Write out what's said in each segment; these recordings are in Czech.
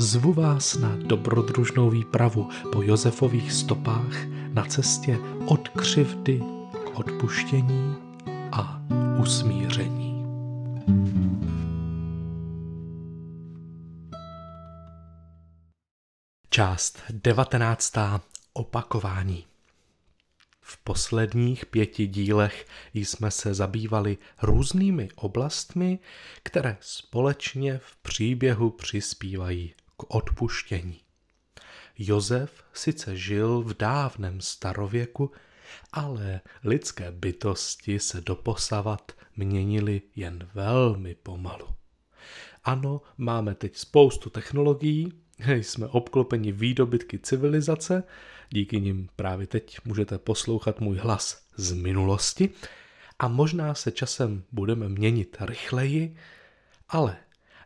Zvu vás na dobrodružnou výpravu po Josefových stopách na cestě od křivdy k odpuštění a usmíření. Část 19. Opakování. V posledních pěti dílech jsme se zabývali různými oblastmi, které společně v příběhu přispívají k odpuštění. Josef sice žil v dávném starověku, ale lidské bytosti se doposavat měnily jen velmi pomalu. Ano, máme teď spoustu technologií, jsme obklopeni výdobytky civilizace, díky nim právě teď můžete poslouchat můj hlas z minulosti a možná se časem budeme měnit rychleji, ale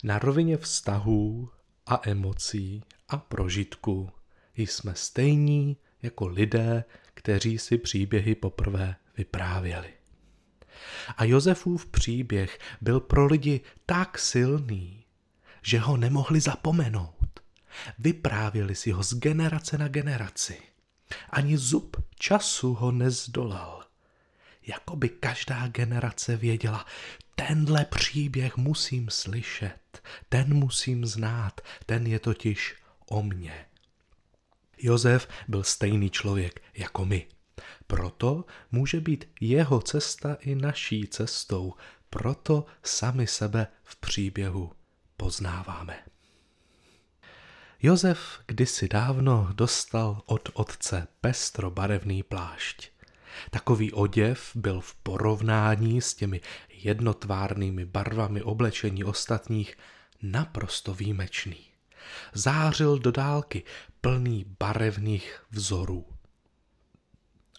na rovině vztahů a emocí a prožitku jsme stejní jako lidé, kteří si příběhy poprvé vyprávěli. A Josefův příběh byl pro lidi tak silný, že ho nemohli zapomenout. Vyprávěli si ho z generace na generaci. Ani zub času ho nezdolal. Jakoby každá generace věděla, tenhle příběh musím slyšet, ten musím znát, ten je totiž o mně. Josef byl stejný člověk jako my. Proto může být jeho cesta i naší cestou, proto sami sebe v příběhu poznáváme. Josef kdysi dávno dostal od otce pestrobarevný plášť. Takový oděv byl v porovnání s těmi jednotvárnými barvami oblečení ostatních naprosto výjimečný. Zářil do dálky plný barevných vzorů.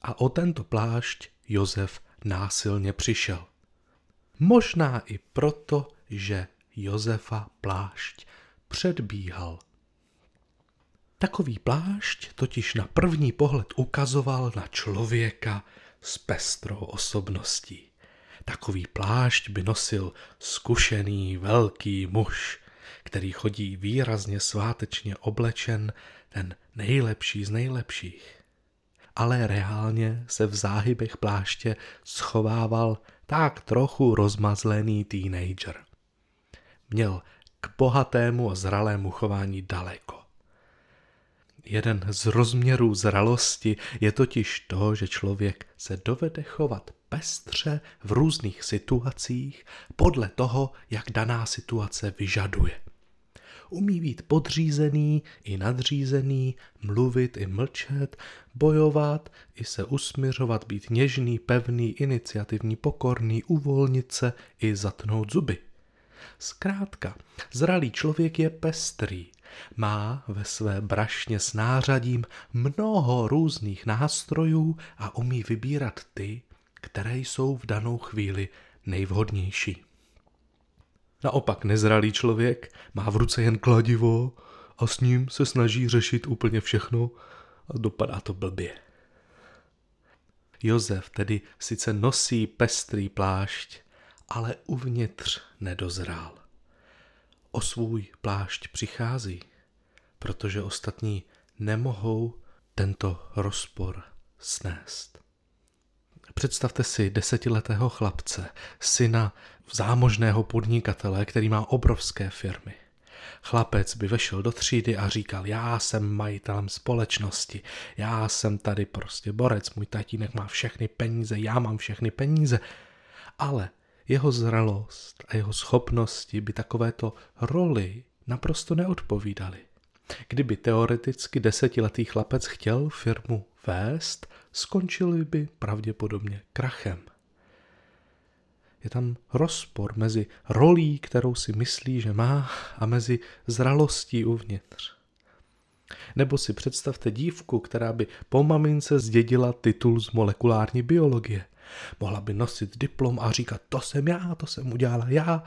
A o tento plášť Josef násilně přišel. Možná i proto, že Josefa plášť předbíhal. Takový plášť totiž na první pohled ukazoval na člověka s pestrou osobností. Takový plášť by nosil zkušený velký muž, který chodí výrazně svátečně oblečen, ten nejlepší z nejlepších. Ale reálně se v záhybech pláště schovával tak trochu rozmazlený teenager. Měl k bohatému a zralému chování daleko. Jeden z rozměrů zralosti je totiž to, že člověk se dovede chovat pestře v různých situacích podle toho, jak daná situace vyžaduje. Umí být podřízený i nadřízený, mluvit i mlčet, bojovat i se usměřovat, být něžný, pevný, iniciativní, pokorný, uvolnit se i zatnout zuby. Zkrátka, zralý člověk je pestrý, má ve své brašně s nářadím mnoho různých nástrojů a umí vybírat ty, které jsou v danou chvíli nejvhodnější. Naopak nezralý člověk má v ruce jen kladivo a s ním se snaží řešit úplně všechno a dopadá to blbě. Josef tedy sice nosí pestrý plášť, ale uvnitř nedozrál. O svůj plášť přichází, protože ostatní nemohou tento rozpor snést. Představte si desetiletého chlapce, syna zámožného podnikatele, který má obrovské firmy. Chlapec by vešel do třídy a říkal, já jsem majitelem společnosti, já jsem tady prostě borec, můj tatínek má všechny peníze, já mám všechny peníze. Ale jeho zralost a jeho schopnosti by takovéto roli naprosto neodpovídaly. Kdyby teoreticky desetiletý chlapec chtěl firmu vést, skončili by pravděpodobně krachem. Je tam rozpor mezi rolí, kterou si myslí, že má, a mezi zralostí uvnitř. Nebo si představte dívku, která by po mamince zdědila titul z molekulární biologie. Mohla by nosit diplom a říkat, to jsem já, to jsem udělala já.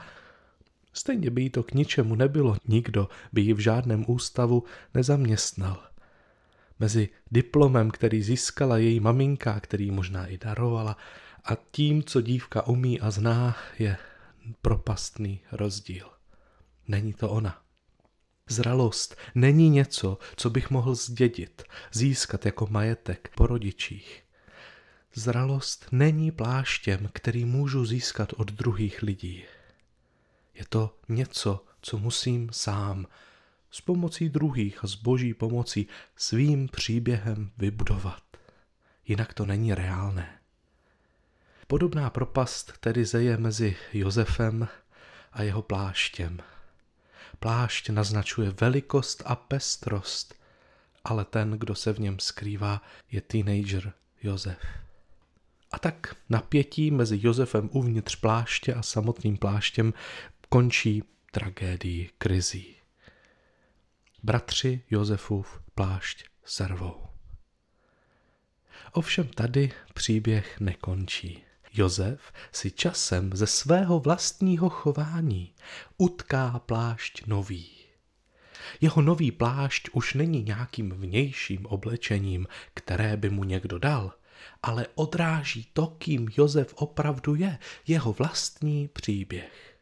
Stejně by jí to k ničemu nebylo, nikdo by ji v žádném ústavu nezaměstnal. Mezi diplomem, který získala její maminka, který možná i darovala, a tím, co dívka umí a zná, je propastný rozdíl. Není to ona. Zralost není něco, co bych mohl zdědit, získat jako majetek po rodičích. Zralost není pláštěm, který můžu získat od druhých lidí. Je to něco, co musím sám, s pomocí druhých a s boží pomocí svým příběhem vybudovat. Jinak to není reálné. Podobná propast tedy zeje mezi Josefem a jeho pláštěm. Plášť naznačuje velikost a pestrost, ale ten, kdo se v něm skrývá, je teenager Josef. A tak napětí mezi Josefem uvnitř pláště a samotným pláštěm končí tragédii krizí. Bratři Josefův plášť servou. Ovšem tady příběh nekončí. Josef si časem ze svého vlastního chování utká plášť nový. Jeho nový plášť už není nějakým vnějším oblečením, které by mu někdo dal, ale odráží to, kým Josef opravdu je, jeho vlastní příběh.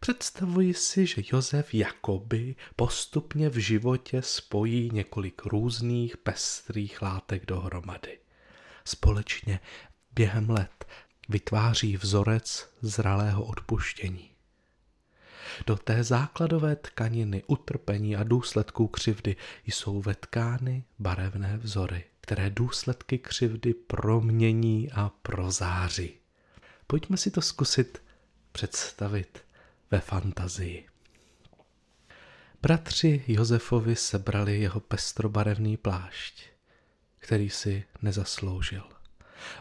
Představuji si, že Josef jakoby postupně v životě spojí několik různých pestrých látek dohromady. Společně během let vytváří vzorec zralého odpuštění. Do té základové tkaniny utrpení a důsledků křivdy jsou vetkány barevné vzory, které důsledky křivdy promění a prozáří. Pojďme si to zkusit představit ve fantazii. Bratři Josefovi sebrali jeho pestrobarevný plášť, který si nezasloužil.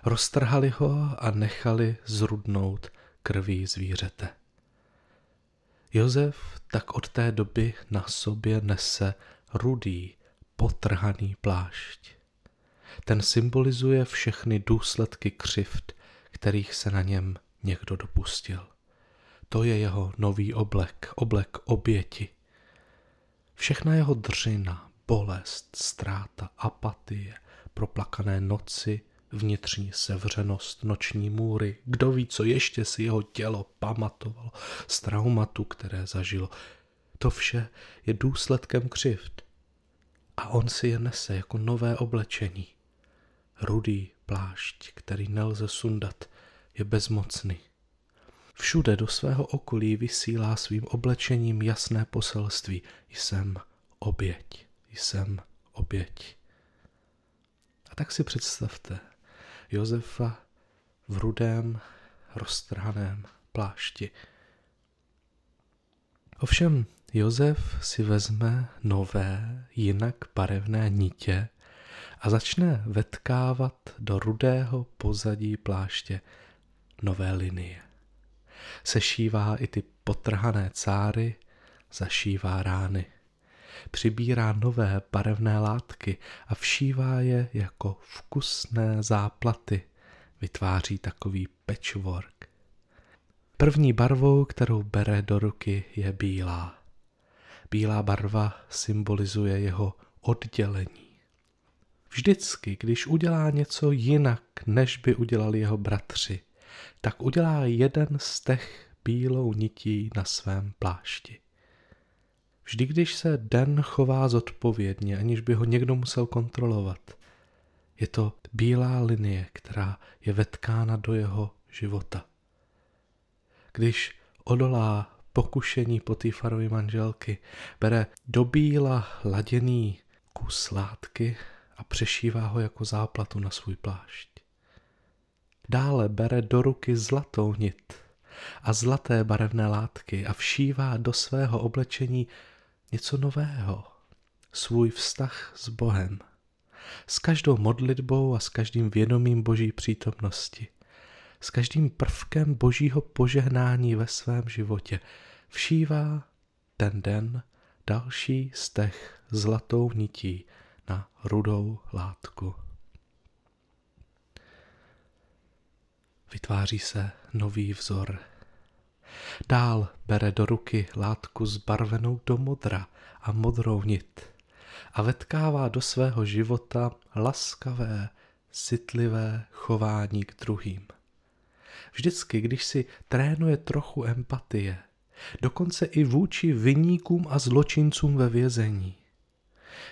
Roztrhali ho a nechali zrudnout krví zvířete. Josef tak od té doby na sobě nese rudý, potrhaný plášť. Ten symbolizuje všechny důsledky křivd, kterých se na něm někdo dopustil. To je jeho nový oblek, oblek oběti. Všechna jeho dřina, bolest, ztráta, apatie, proplakané noci, vnitřní sevřenost, noční můry, kdo ví, co ještě si jeho tělo pamatovalo z traumatu, které zažilo. To vše je důsledkem křivd. A on si je nese jako nové oblečení. Rudý plášť, který nelze sundat, je bezmocný. Všude do svého okolí vysílá svým oblečením jasné poselství. Jsem oběť, jsem oběť. A tak si představte Josefa v rudém, roztrhaném plášti. Ovšem Josef si vezme nové, jinak barevné nitě a začne vetkávat do rudého pozadí pláště nové linie sešívá i ty potrhané cáry, zašívá rány. Přibírá nové barevné látky a všívá je jako vkusné záplaty. Vytváří takový patchwork. První barvou, kterou bere do ruky, je bílá. Bílá barva symbolizuje jeho oddělení. Vždycky, když udělá něco jinak, než by udělali jeho bratři, tak udělá jeden z těch bílou nití na svém plášti. Vždy, když se den chová zodpovědně, aniž by ho někdo musel kontrolovat, je to bílá linie, která je vetkána do jeho života. Když odolá pokušení Potýfarovy manželky, bere do bíla laděný kus látky a přešívá ho jako záplatu na svůj plášť. Dále bere do ruky zlatou nit a zlaté barevné látky a všívá do svého oblečení něco nového, svůj vztah s Bohem. S každou modlitbou a s každým vědomím Boží přítomnosti. s každým prvkem božího požehnání ve svém životě všívá ten den další stech zlatou nití na rudou látku. Vytváří se nový vzor. Dál bere do ruky látku zbarvenou do modra a modrou nit a vetkává do svého života laskavé, citlivé chování k druhým. Vždycky, když si trénuje trochu empatie, dokonce i vůči vyníkům a zločincům ve vězení.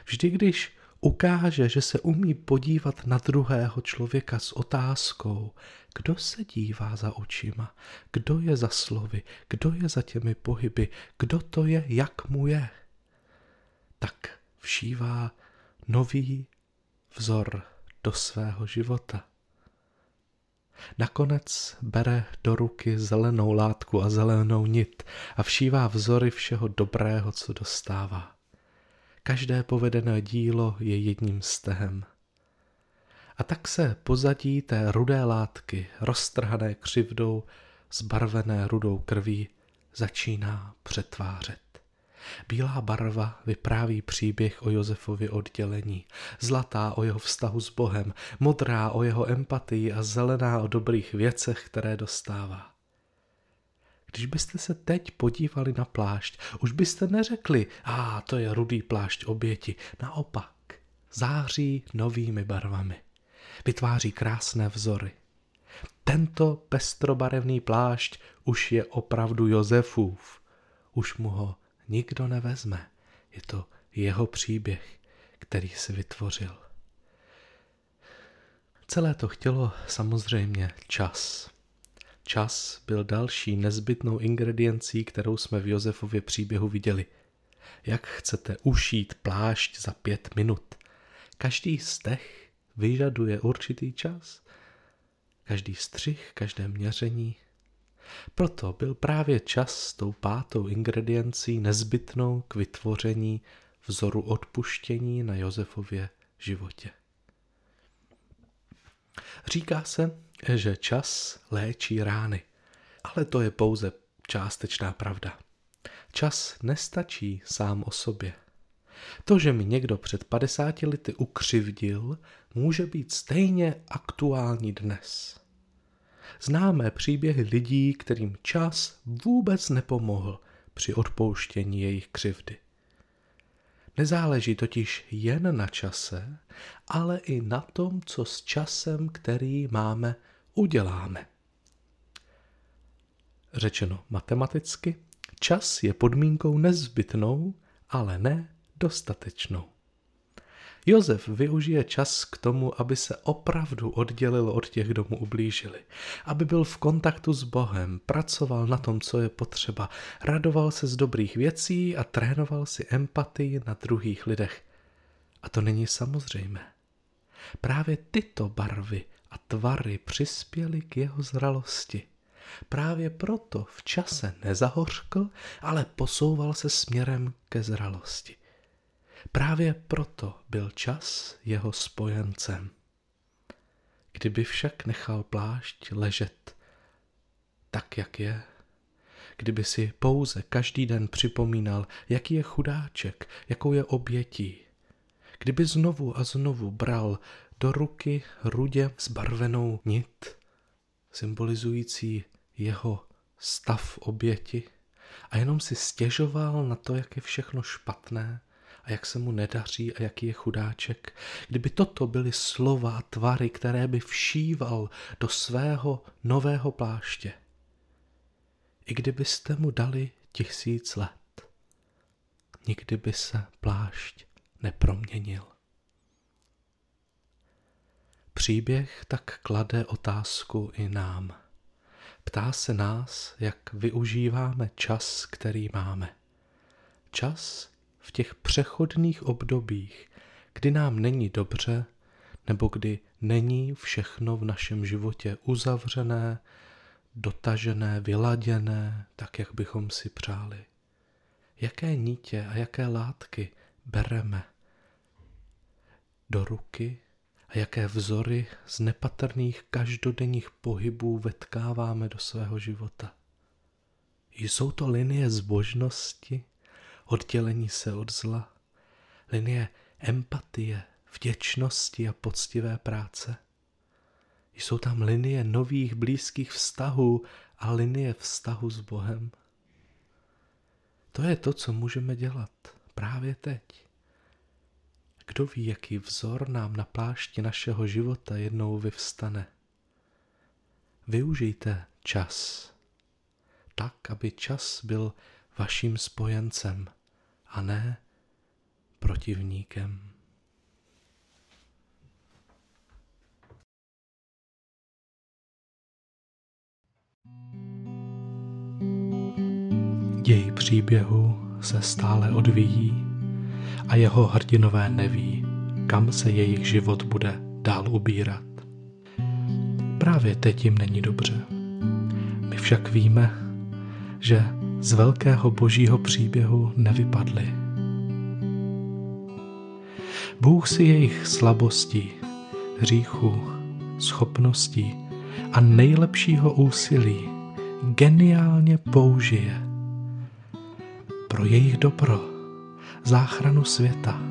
Vždy, když ukáže, že se umí podívat na druhého člověka s otázkou, kdo se dívá za očima, kdo je za slovy, kdo je za těmi pohyby, kdo to je, jak mu je, tak všívá nový vzor do svého života. Nakonec bere do ruky zelenou látku a zelenou nit a všívá vzory všeho dobrého, co dostává. Každé povedené dílo je jedním stehem. A tak se pozadí té rudé látky, roztrhané křivdou, zbarvené rudou krví, začíná přetvářet. Bílá barva vypráví příběh o Josefově oddělení, zlatá o jeho vztahu s Bohem, modrá o jeho empatii a zelená o dobrých věcech, které dostává. Když byste se teď podívali na plášť, už byste neřekli, a ah, to je rudý plášť oběti. Naopak, září novými barvami. Vytváří krásné vzory. Tento pestrobarevný plášť už je opravdu Josefův. Už mu ho nikdo nevezme. Je to jeho příběh, který si vytvořil. Celé to chtělo samozřejmě čas. Čas byl další nezbytnou ingrediencí, kterou jsme v Josefově příběhu viděli. Jak chcete ušít plášť za pět minut? Každý stech vyžaduje určitý čas. Každý střih, každé měření. Proto byl právě čas s tou pátou ingrediencí nezbytnou k vytvoření vzoru odpuštění na Josefově životě. Říká se, že čas léčí rány, ale to je pouze částečná pravda. Čas nestačí sám o sobě. To, že mi někdo před 50 lety ukřivdil, může být stejně aktuální dnes. Známe příběhy lidí, kterým čas vůbec nepomohl při odpouštění jejich křivdy. Nezáleží totiž jen na čase, ale i na tom, co s časem, který máme, uděláme. Řečeno matematicky, čas je podmínkou nezbytnou, ale ne dostatečnou. Josef využije čas k tomu, aby se opravdu oddělil od těch, kdo mu ublížili. Aby byl v kontaktu s Bohem, pracoval na tom, co je potřeba, radoval se z dobrých věcí a trénoval si empatii na druhých lidech. A to není samozřejmé. Právě tyto barvy a tvary přispěly k jeho zralosti. Právě proto v čase nezahořkl, ale posouval se směrem ke zralosti. Právě proto byl čas jeho spojencem. Kdyby však nechal plášť ležet tak, jak je, kdyby si pouze každý den připomínal, jaký je chudáček, jakou je obětí, kdyby znovu a znovu bral do ruky rudě zbarvenou nit, symbolizující jeho stav oběti, a jenom si stěžoval na to, jak je všechno špatné, a jak se mu nedaří a jaký je chudáček. Kdyby toto byly slova a tvary, které by všíval do svého nového pláště. I kdybyste mu dali tisíc let, nikdy by se plášť neproměnil. Příběh tak klade otázku i nám. Ptá se nás, jak využíváme čas, který máme. Čas, v těch přechodných obdobích, kdy nám není dobře, nebo kdy není všechno v našem životě uzavřené, dotažené, vyladěné, tak, jak bychom si přáli. Jaké nítě a jaké látky bereme do ruky a jaké vzory z nepatrných každodenních pohybů vetkáváme do svého života. Jsou to linie zbožnosti, oddělení se od zla, linie empatie, vděčnosti a poctivé práce. Jsou tam linie nových blízkých vztahů a linie vztahu s Bohem. To je to, co můžeme dělat právě teď. Kdo ví, jaký vzor nám na plášti našeho života jednou vyvstane. Využijte čas tak, aby čas byl vaším spojencem a ne protivníkem. Děj příběhu se stále odvíjí a jeho hrdinové neví, kam se jejich život bude dál ubírat. Právě teď jim není dobře. My však víme, že z velkého božího příběhu nevypadli. Bůh si jejich slabostí, hříchu, schopností a nejlepšího úsilí geniálně použije pro jejich dobro, záchranu světa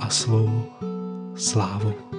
a svou slávu.